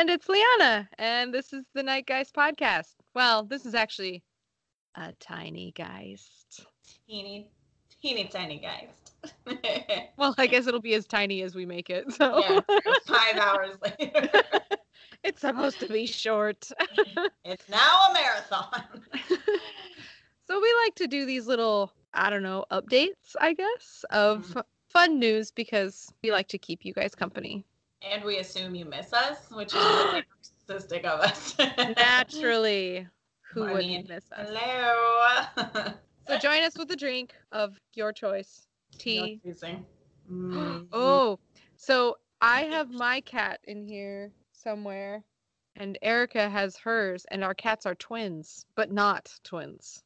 And it's Liana. And this is the Night Geist podcast. Well, this is actually a tiny geist. Teeny, teeny tiny geist. Well, I guess it'll be as tiny as we make it. So yeah, five hours later. it's supposed to be short. it's now a marathon. so we like to do these little, I don't know, updates, I guess, of Mhm. fun news because we like to keep you guys company. And we assume you miss us, which is really narcissistic of us. Naturally. Who I wouldn't mean, miss us? Hello. So join us with a drink of your choice. Tea. No teasing. Mm. Oh, so I have my cat in here somewhere, and Erica has hers, and our cats are twins, but not twins.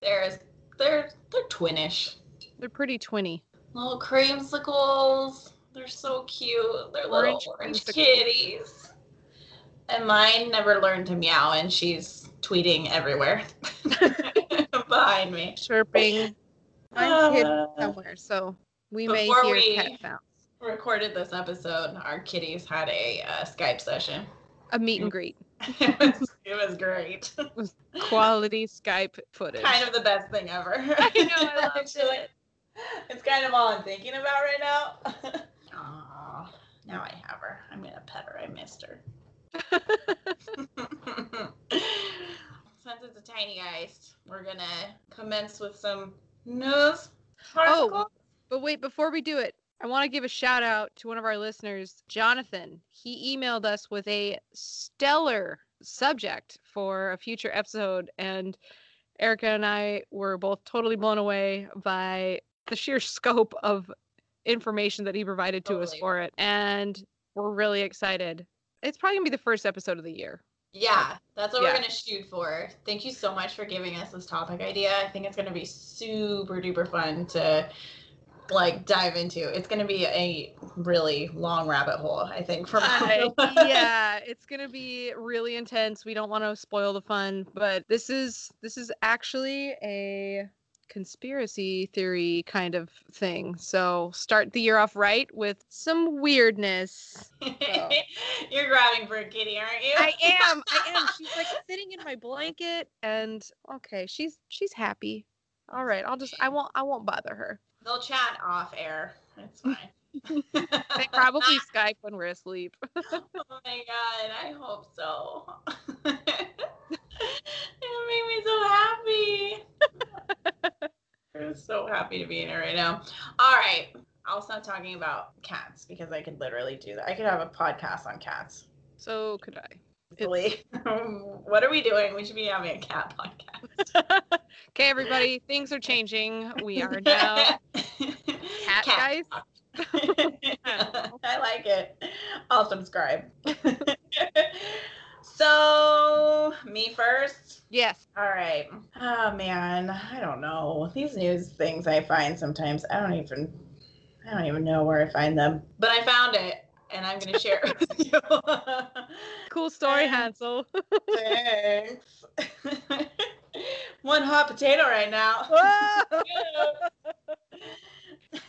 There's they're they're twinish. They're pretty twinny. Little creamsicles. They're so cute. They're little Orange orange, kitties. And mine never learned to meow, and she's tweeting everywhere behind me. Chirping. Hidden Uh, somewhere, so we may hear we- cat sounds. recorded this episode, our kitties had a uh, Skype session. A meet and greet. it, was, it was great. Quality Skype footage. kind of the best thing ever. I know, I loved it. It's kind of all I'm thinking about right now. Aw, now I have her. I'm gonna pet her. I missed her. Since it's a tiny geist, we're gonna commence with some news. Oh. But wait, before we do it, I want to give a shout out to one of our listeners, Jonathan. He emailed us with a stellar subject for a future episode, and Erica and I were both totally blown away by the sheer scope of information that he provided to us for it. And we're really excited. It's probably gonna be the first episode of the year. Yeah, that's what Yeah. we're gonna shoot for. Thank you so much for giving us this topic idea. I think it's gonna be super duper fun to like dive into. It's gonna be a really long rabbit hole, I think, for I- yeah, it's gonna be really intense. We don't want to spoil the fun, but this is this is actually a conspiracy theory kind of thing. So start the year off right with some weirdness. You're grabbing for a kitty, aren't you? I am, I am. She's like sitting in my blanket, and okay, she's she's happy. All right, I'll just I won't I won't bother her. They'll chat off air. That's fine. They probably Skype when we're asleep. oh my god, I hope so. it made me so happy. So happy to be in it right now. All right. I'll stop talking about cats because I could literally do that. I could have a podcast on cats. So could I. What are we doing? We should be having a cat podcast. okay, everybody, things are changing. We are now cat guys. I like it. I'll subscribe. So, me first. Yes. All right. Oh man, I don't know. These news things I find sometimes I don't even I don't even know where I find them. But I found it and I'm gonna share it with you. Cool story, Hansel. Thanks. One hot potato right now.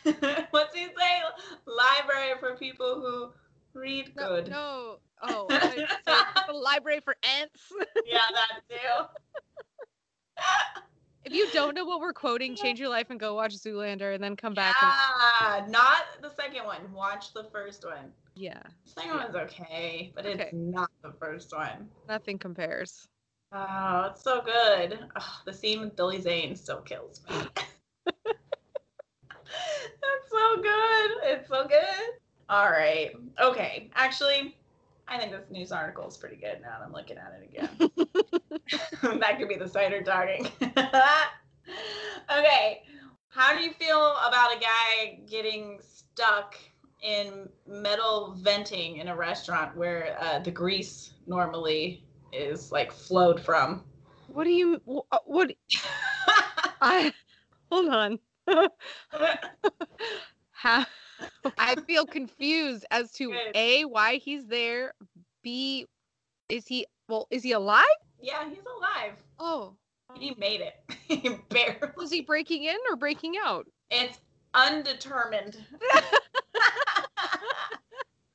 What's he say? Library for people who read no, good. no. Oh, I the library for ants. Yeah, that too. if you don't know what we're quoting, change your life and go watch Zoolander and then come back. And, Ah, not the second one. Watch the first one. yeah, The second one's okay, but it's not the first one. nothing compares. Oh, it's so good. Oh, the scene with Billy Zane still kills me. That's so good. It's so good. All right. Okay. Actually, I think this news article is pretty good now that I'm looking at it again. that could be the cider talking. okay. How do you feel about a guy getting stuck in metal venting in a restaurant where uh, the grease normally is like flowed from? What do you? uh, What? I hold on. How? I feel confused as to Good. a why he's there. B, is he? Well, is he alive? yeah, he's alive. Oh, He made it. Barely. was he breaking in or breaking out? It's undetermined.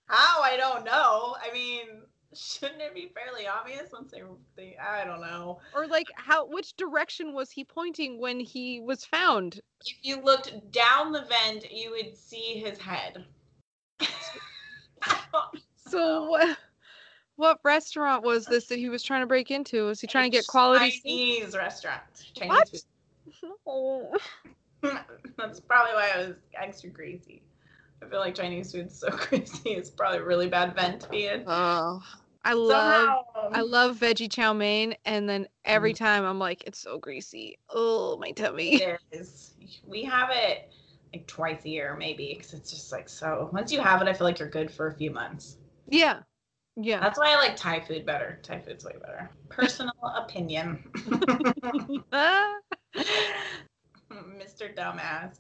How I don't know. I mean, shouldn't it be fairly obvious once they they I don't know. Or like how which direction was he pointing when he was found? If you looked down the vent, you would see his head. So what what restaurant was this that he was trying to break into? Was he trying to get quality? Chinese restaurant. Chinese What? food. That's probably why I was extra crazy. I feel like Chinese food's so crazy. It's probably a really bad vent to be in. Oh, I love Somehow, I love veggie chow mein, and then every time I'm like, it's so greasy. Oh, my tummy. it is. We have it like twice a year, maybe, because it's just like so. Once you have it, I feel like you're good for a few months. Yeah, yeah. That's why I like Thai food better. Thai food's way better. Personal opinion. Ah. Mr. Dumbass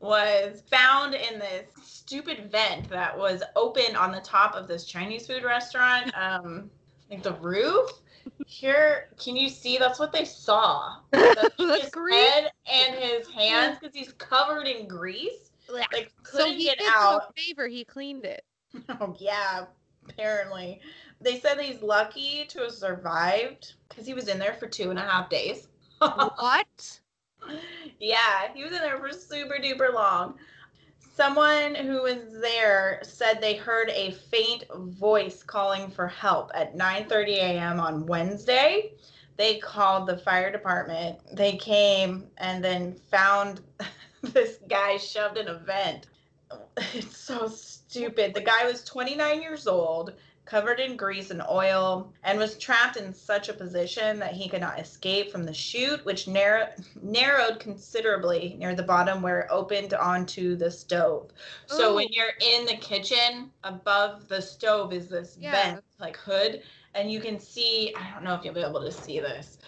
was found in this stupid vent that was open on the top of this Chinese food restaurant. Um, like the roof. Here, can you see? That's what they saw. That's his grease? head and his hands because he's covered in grease. Like so couldn't he get did out. a favor. He cleaned it. Oh yeah, apparently. They said he's lucky to have survived because he was in there for two and a half days. What? Yeah, he was in there for super duper long. Someone who was there said they heard a faint voice calling for help at 9:30 a.m. on Wednesday. They called the fire department. They came and then found this guy shoved in a vent. It's so stupid. The guy was 29 years old, covered in grease and oil, and was trapped in such a position that he could not escape from the chute, which narrow, narrowed considerably near the bottom where it opened onto the stove. So oh. when you're in the kitchen, above the stove is this Yeah. vent, like hood, and you can see. I don't know if you'll be able to see this,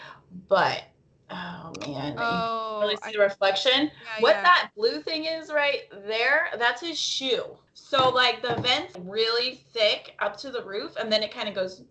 but oh man, Oh, really see the reflection. Yeah, what yeah. that blue thing is right there that's his shoe. So like the vent's really thick up to the roof and then it kind of goes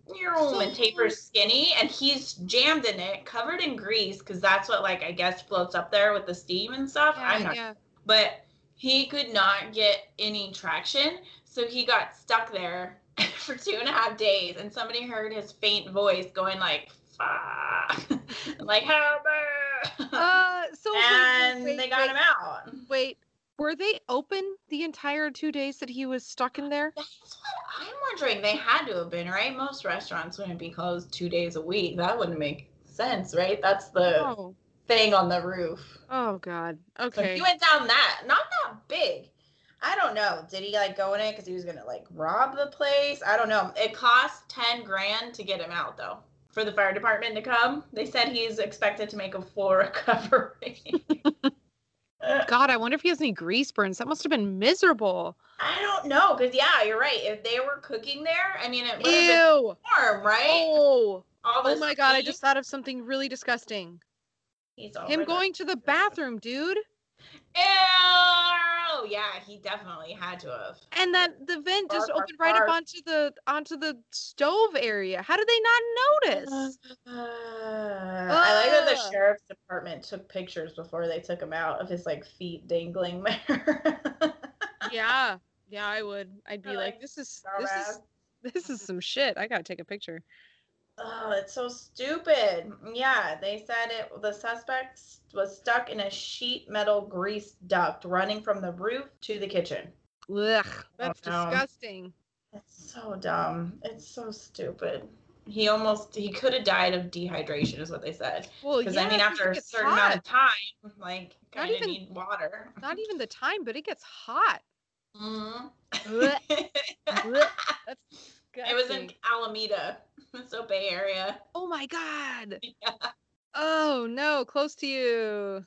and tapers skinny and he's jammed in it covered in grease because that's what like i guess floats up there with the steam and stuff. Yeah, i'm not yeah. but he could not get any traction so he got stuck there for two and a half days and somebody heard his faint voice going like fuck like help me Uh, so wait, wait, and wait, they got wait, him out Wait, were they open the entire two days that he was stuck in there? That's what I'm wondering. They had to have been, right? Most restaurants wouldn't be closed two days a week. That wouldn't make sense, right? That's the Oh, thing on the roof. oh God. So Okay. he went down that, not that big. I don't know. Did he like go in it because he was gonna like rob the place? I don't know. It cost ten grand to get him out though. For the fire department to come, they said he's expected to make a full recovery. God, I wonder if he has any grease burns. That must have been miserable. I don't know, cause yeah, you're right. If they were cooking there, I mean, it would have been Ew. warm, right? Oh. All Oh my God, I just thought of something really disgusting. He's Him the- going to the bathroom, dude. Ew! Yeah, he definitely had to have. And that the vent just barf, opened right up onto the onto the stove area. How did they not notice? Uh, I like that the sheriff's department took pictures before they took him out of his like feet dangling there. yeah. Yeah, I would. I'd be like, like, this is this is this is some shit. I gotta take a picture. Oh, it's so stupid. Yeah, they said it. The suspect was stuck in a sheet metal grease duct running from the roof to the kitchen. Ugh, that's no. disgusting. It's so dumb. It's so stupid. He almost he could have died of dehydration, is what they said. Well, Because yeah, I mean, after a gets certain amount of time, like Not kind of even- need water. Not even the time, but it gets hot. Mhm. Blech. Blech. That's it was in. Alameda, so Bay Area. Oh my god. Yeah. Oh no, close to you.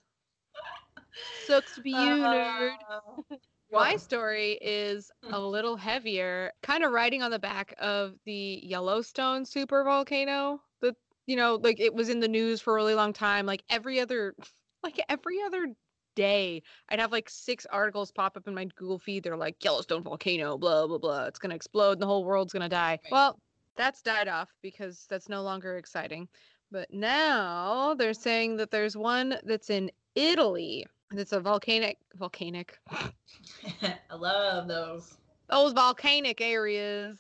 Sucks to be you, nerd. Uh, My story is a little heavier, kind of riding on the back of the Yellowstone super volcano. The you know, like it was in the news for a really long time. Like every other, like every other day, I'd have like six articles pop up in my Google feed. They're like Yellowstone volcano, blah blah blah. It's gonna explode and the whole world's gonna die. Right. Well, that's died off because that's no longer exciting. But now they're saying that there's one that's in Italy. That's a volcanic volcanic I love those. those volcanic areas.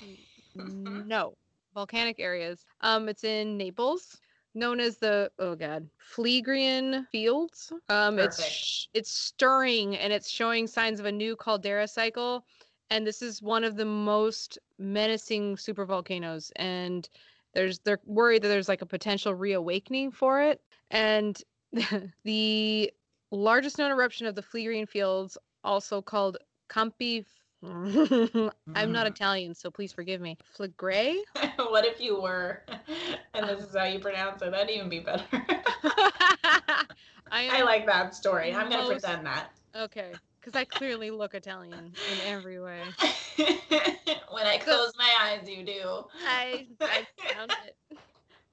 no, volcanic areas. Um, it's in Naples, known as the oh god, Phlegraean Fields. Um, it's Perfect. sh- it's stirring and it's showing signs of a new caldera cycle, and this is one of the most menacing supervolcanoes. And there's they're worried that there's like a potential reawakening for it, and the largest known eruption of the Phlegraean Fields, also called Campi. I'm not mm. Italian, so please forgive me. Flagré? what if you were? And this is how you pronounce it. That'd even be better. I I like that story. I'm gonna Most- pretend that. okay, because I clearly look Italian in every way. when I So- close my eyes, you do. I I found it.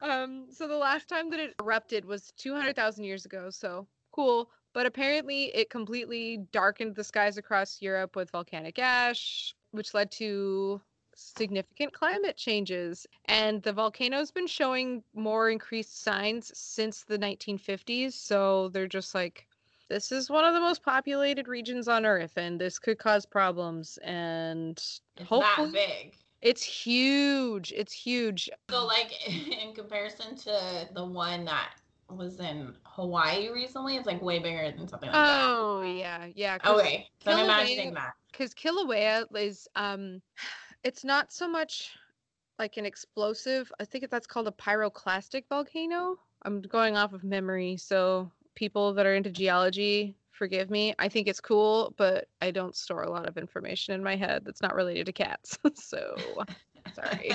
Um, so the last time that it erupted was 200,000 years ago. So cool, but apparently it completely darkened the skies across Europe with volcanic ash, which led to significant climate changes. And the volcano's been showing more increased signs since the 1950s. So they're just like, this is one of the most populated regions on Earth, and this could cause problems. And It's hopefully, that big. it's huge. It's huge. So, like, in comparison to the one that was in Hawaii recently, it's like way bigger than something like that. Oh yeah, yeah. Okay, so I'm imagining that. Because Kilauea is um, it's not so much like an explosive. I think that's called a pyroclastic volcano. I'm going off of memory, so people that are into geology, forgive me. I think it's cool, but I don't store a lot of information in my head that's not related to cats. so sorry.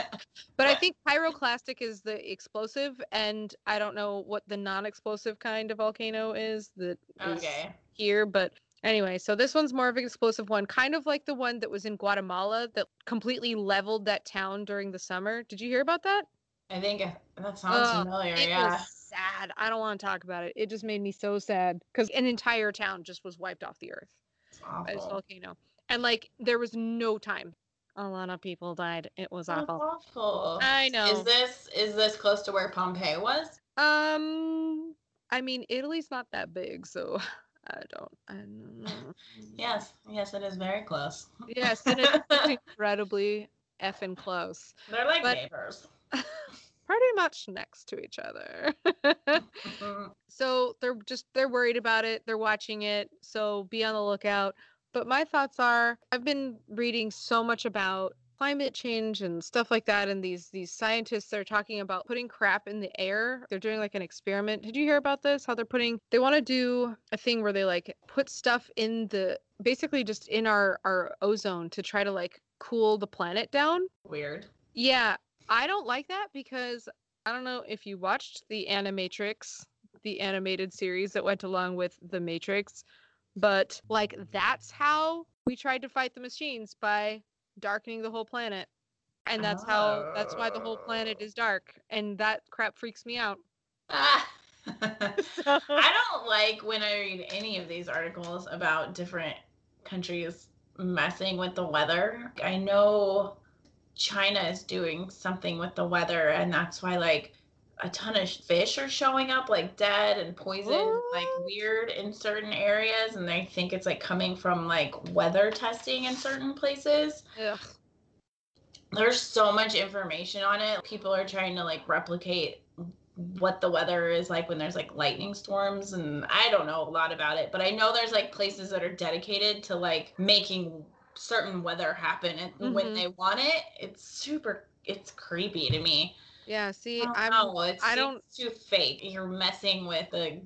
But I think pyroclastic is the explosive, and I don't know what the non-explosive kind of volcano is that is okay. here. But anyway, so this one's more of an explosive one, kind of like the one that was in Guatemala that completely leveled that town during the summer. Did you hear about that? I think uh, that sounds familiar. Yeah. Sad. I don't want to talk about it. It just made me so sad because an entire town just was wiped off the earth It's by this volcano, and like there was no time. A lot of people died. It was That's awful. awful. I know. Is this is this close to where Pompeii was? Um, I mean, Italy's not that big, so I don't. I don't know. Yes, yes, it is very close. Yes, and it's incredibly effing close. They're like But- neighbors. Pretty much next to each other. Mhm. so they're just they're worried about it. They're watching it. So be on the lookout. But my thoughts are I've been reading so much about climate change and stuff like that and these these scientists are talking about putting crap in the air. They're doing like an experiment. Did you hear about this? How they're putting they want to do a thing where they like put stuff in the basically just in our our ozone to try to like cool the planet down. Weird. Yeah, I don't like that because I don't know if you watched the Animatrix, the animated series that went along with The Matrix, but like that's how we tried to fight the machines by darkening the whole planet. And that's how that's why the whole planet is dark and that crap freaks me out. Ah. I don't like when I read any of these articles about different countries messing with the weather. I know China is doing something with the weather, and that's why like a ton of fish are showing up like dead and poisoned, like weird in certain areas, and they think it's like coming from like weather testing in certain places. Ugh. There's so much information on it. People are trying to like replicate what the weather is like when there's like lightning storms and I don't know a lot about it, but I know there's like places that are dedicated to like making certain weather happen and when Mhm. they want it, it's super it's creepy to me. Yeah, see, I don't I'm it's, I don't- it's too fake. You're messing with the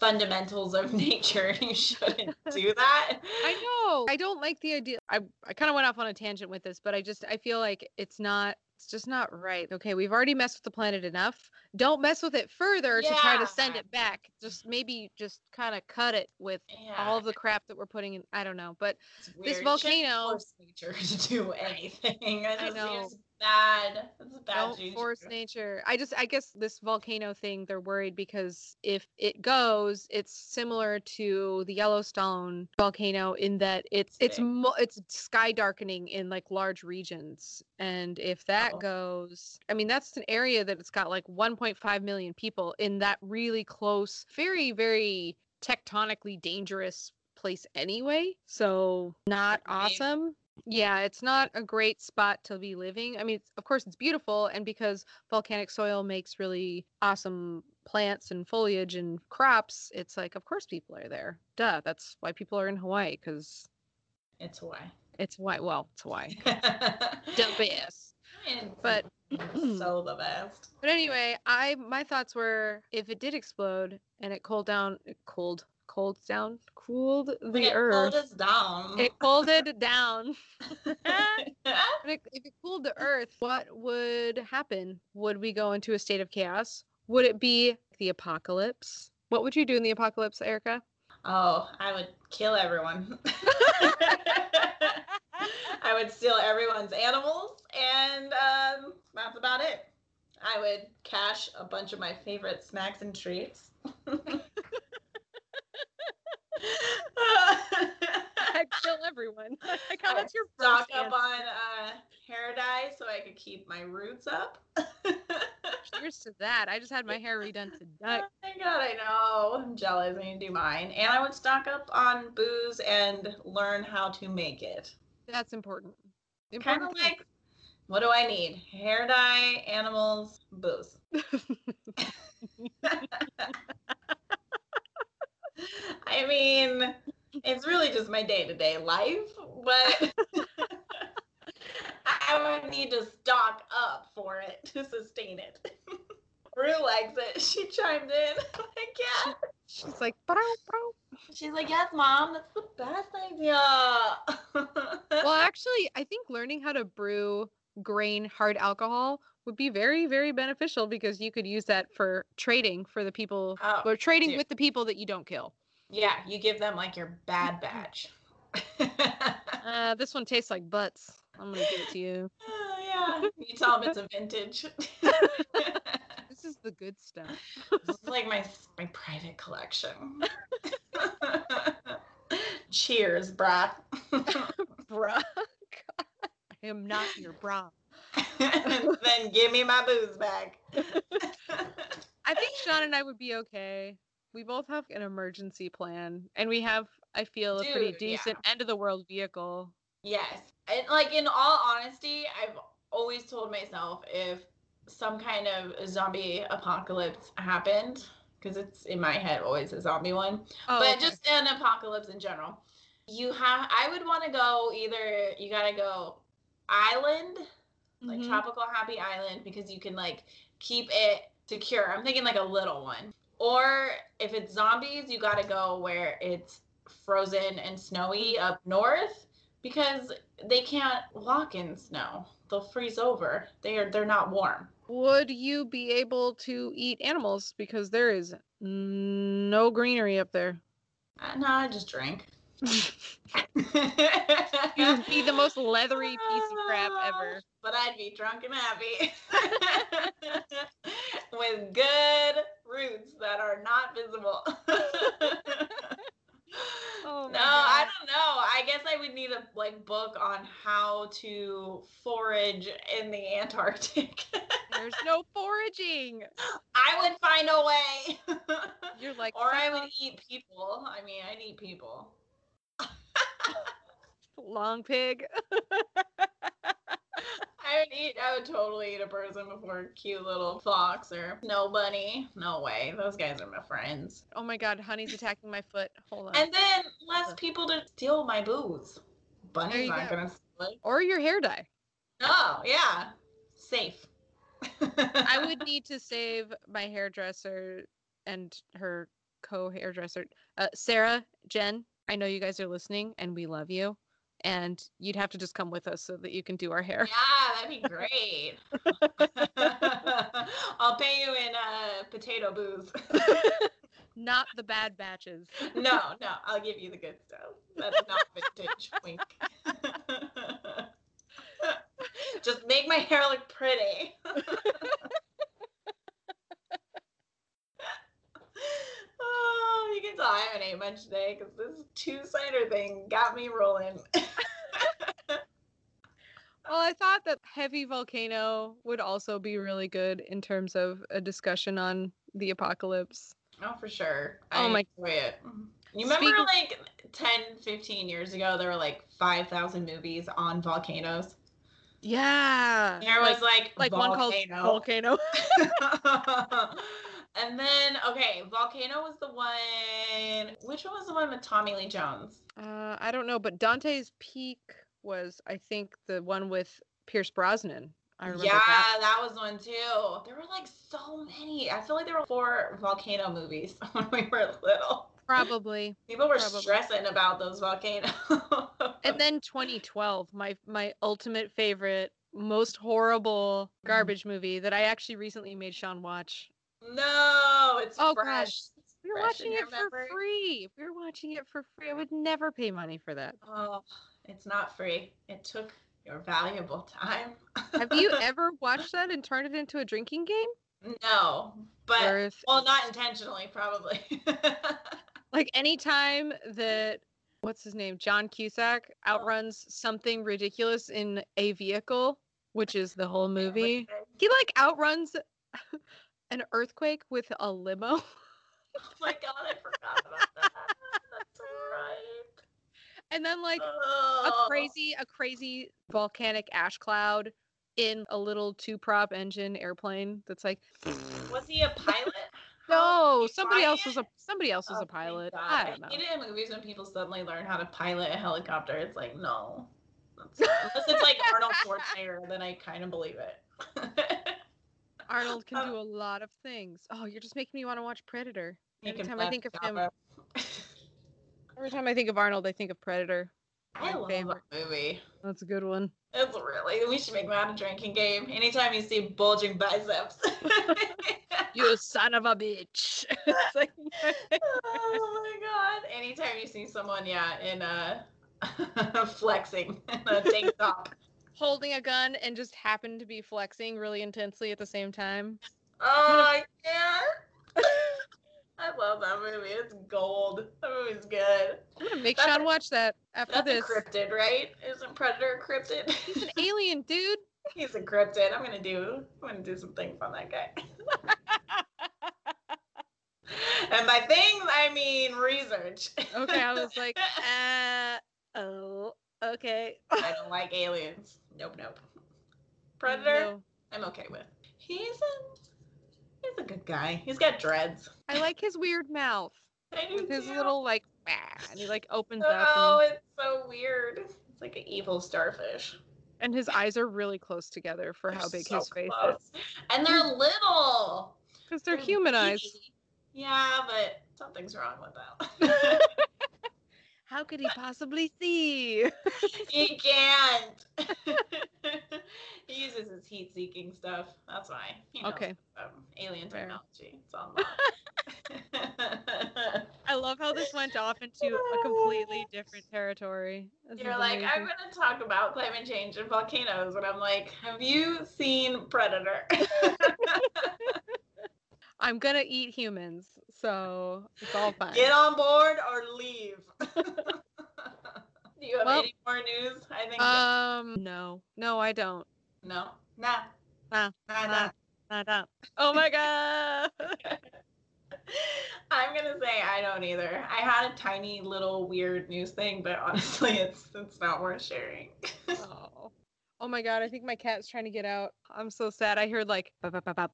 fundamentals of nature. You shouldn't do that. I know. I don't like the idea. I I kind of went off on a tangent with this, but I just I feel like it's not it's just not right. Okay, we've already messed with the planet enough. Don't mess with it further to try to send it back. Just maybe just kind of cut it with Yeah. all of the crap that we're putting in. I don't know, but It's this. Volcano- force nature to do anything. I just know. Bad. It's bad don't force nature. I just I guess this volcano thing they're worried because if it goes, it's similar to the Yellowstone volcano in that it's it's mo- it's sky darkening in like large regions. And if that Oh. goes, I mean that's an area that it's got like 1.5 million people in that really close, very very tectonically dangerous place anyway. So not awesome. Yeah, it's not a great spot to be living. I mean, of course, it's beautiful, and because volcanic soil makes really awesome plants and foliage and crops, it's like, of course, people are there. Duh, that's why people are in Hawaii because It's Hawaii. it's Hawaii. Well, it's Hawaii. the best. But so the best. but anyway, I my thoughts were if it did explode and it cooled down, it cooled, cooled down, cooled the it earth. pulled us down. It cooled it down. If it cooled the earth, what would happen? Would we go into a state of chaos? Would it be the apocalypse? What would you do in the apocalypse, Erica? oh, I would kill everyone. I would steal everyone's animals, and um, that's about it. I would cache a bunch of my favorite snacks and treats. I'd kill everyone. Like how I that's your stock first up answer. on uh, hair dye so I could keep my roots up. Cheers to that. I just had my hair redone today. Oh my god, I know. I'm jealous. I need to do mine. And I would stock up on booze and learn how to make it. That's important. Kind Important of like, what do I need? Hair dye, animals, booze. I mean, it's really just my day to day life, but I would need to stock up for it to sustain it. Rue likes it. She chimed in. like, yeah. She's like, bro, bro. She's like, yes, mom, that's the best idea. Well, actually, I think learning how to brew grain hard alcohol would be very, very beneficial because you could use that for trading for the people Oh, or trading dude. with the people that you don't kill. Yeah, you give them like your bad batch. Uh, this one tastes like butts. I'm gonna give it to you. Oh, yeah, you tell them it's a vintage. This is the good stuff. this is like my my private collection. Cheers, brah. Bruh. God, I am not your bra. then give me my booze back. I think Sean and I would be okay. We both have an emergency plan, and we have, I feel, a pretty Dude, yeah. decent end of the world vehicle. Yes. And like in all honesty, I've always told myself if some kind of zombie apocalypse happened, because it's in my head always a zombie one, Oh, but okay. just an apocalypse in general. You have I would want to go either you gotta go island, like Mhm. tropical happy island, because you can like keep it secure. I'm thinking like a little one. Or if it's zombies, you gotta go where it's frozen and snowy up north because they can't walk in snow. They'll freeze over. They are they're not warm. Would you be able to eat animals because there is no greenery up there? Uh, no, I just drink. You would be the most leathery piece of crap ever. But I'd be drunk and happy. With good roots that are not visible. Oh no, I don't know. I guess I would need a like book on how to forage in the Antarctic. There's no foraging. I would find a way. You're like, or I would eat people. I mean, I'd eat people. long pig. I would eat. I would totally eat a person before a cute little fox or no bunny. No way. Those guys are my friends. Oh my god, honey's attacking my foot. Hold on. And then less people to steal my booze. Bunny's not go. gonna steal it. or your hair dye. Oh yeah, safe. I would need to save my hairdresser and her co-hairdresser, uh, Sarah, Jen. I know you guys are listening, and we love you. And you'd have to just come with us so that you can do our hair. Yeah, that'd be great. I'll pay you in uh, potato booze. Not the bad batches. no, no, I'll give you the good stuff. That's not vintage. Wink. Just make my hair look pretty. oh, you I haven't ate much today because this two cider thing got me rolling. Well, I thought that Heavy Volcano would also be really good in terms of a discussion on the apocalypse. Oh, for sure. Oh I my- enjoy it. You remember Speaking- like 10, 15 years ago, there were like 5,000 movies on volcanoes. Yeah. There was like, like one called volcano. And then, okay, Volcano was the one. Which one was the one with Tommy Lee Jones? Uh, I don't know, but Dante's Peak was, I think, the one with Pierce Brosnan. I remember yeah, that. that. was one too. There were like so many. I feel like there were four volcano movies when we were little. Probably. People were Probably. stressing about those volcanoes. And then 2012, my my ultimate favorite, most horrible garbage movie that I actually recently made Sean watch. No, it's Oh, fresh. gosh. It's We were watching it for memory. free. If we were watching it for free, I would never pay money for that. Oh, it's not free. It took your valuable time. Have you ever watched that and turned it into a drinking game? no, but Worth well, not intentionally, probably. like anytime that what's his name john cusack outruns something ridiculous in a vehicle which is the whole movie he like outruns an earthquake with a limo Oh my god, I forgot about that. That's right. and then like a Oh. crazy a crazy volcanic ash cloud in a little two prop engine airplane that's like Was he a pilot? No somebody else was a somebody else was Oh, a pilot i don't know hate it in movies when people suddenly learn how to pilot a helicopter. It's like, no. Unless it's like Arnold Schwarzenegger, then I kind of believe it. Arnold can Um, do a lot of things oh you're just making me want to watch predator Every time I think of him, every time I think of Arnold, I think of Predator. I my love favorite. that movie. That's a good one. It's really. We should make that a drinking game. Anytime you see bulging biceps. You son of a bitch. Like- oh my god! Anytime you see someone, yeah, in a flexing in a tank top. Holding a gun and just happen to be flexing really intensely at the same time. Oh, I can't. I love that movie. It's gold. That movie's good. I'm gonna make That's Sean watch that after That's this. a cryptid, right? Isn't Predator cryptid? He's an alien, dude. He's a cryptid. I'm gonna do. I'm gonna do some things on that guy. and by things, I mean research. Okay, I was like, uh, oh, okay. I don't like aliens. Nope, nope. Predator, No. I'm okay with. He's a he's a good guy. He's got dreads. I like his weird mouth I do with his too. little like, and he like opens up, Oh, and, it's so weird. It's like an evil starfish. and his eyes are really close together for how They're big so his face is. And they're little. Because they're human eyes. bitty. Yeah, but something's wrong with them. How could he possibly see? he can't. he uses his heat-seeking stuff. That's why. He Okay. Um, alien Fair. technology. It's mom. I love how this went off into a completely different territory. This You're like, I'm gonna talk about climate change and volcanoes, and I'm like, have you seen Predator? I'm gonna eat humans, so it's all fine. Get on board or leave. Do you have Well- any more news? I think Um, no, no, I don't. no. Nah. Nah. Nah, nah. Nah. Don't. Oh my god. I'm gonna say I don't either. I had a tiny little weird news thing, but honestly, it's it's not worth sharing. oh. oh my god, I think my cat's trying to get out. I'm so sad. I heard like, bop, bop, bop.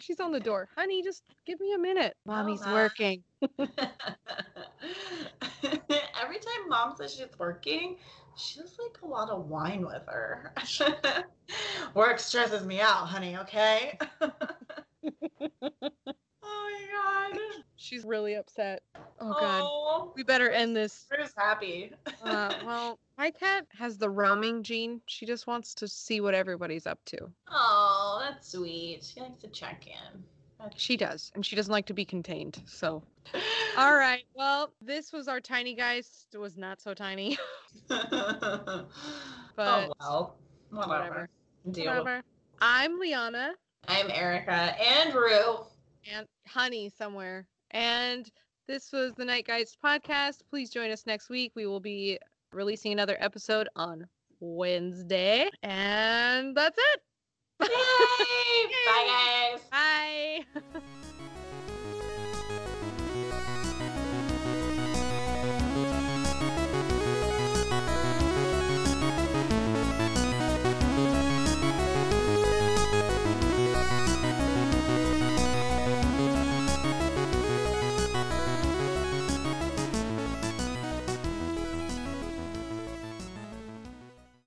She's on the door. Honey, just give me a minute. Oh, Mommy's Mama. working. Every time mom says she's working, she does like a lot of wine with her. Work stresses me out, honey, okay? oh my god. She's really upset. Oh god. Oh, We better end this. Drew's happy. Uh, well, my cat has the roaming gene. She just wants to see what everybody's up to. Oh, that's sweet. She likes to check in. That's She does, and she doesn't like to be contained. So, all right. Well, this was our tiny guys. It was not so tiny, oh well. Whatever. whatever. Deal Whatever. I'm Liana I'm Erica and Rue. and Honey somewhere, and this was the Night Geist podcast. Please join us next week. We will be releasing another episode on Wednesday. And that's it. Yay! Bye, guys. Bye.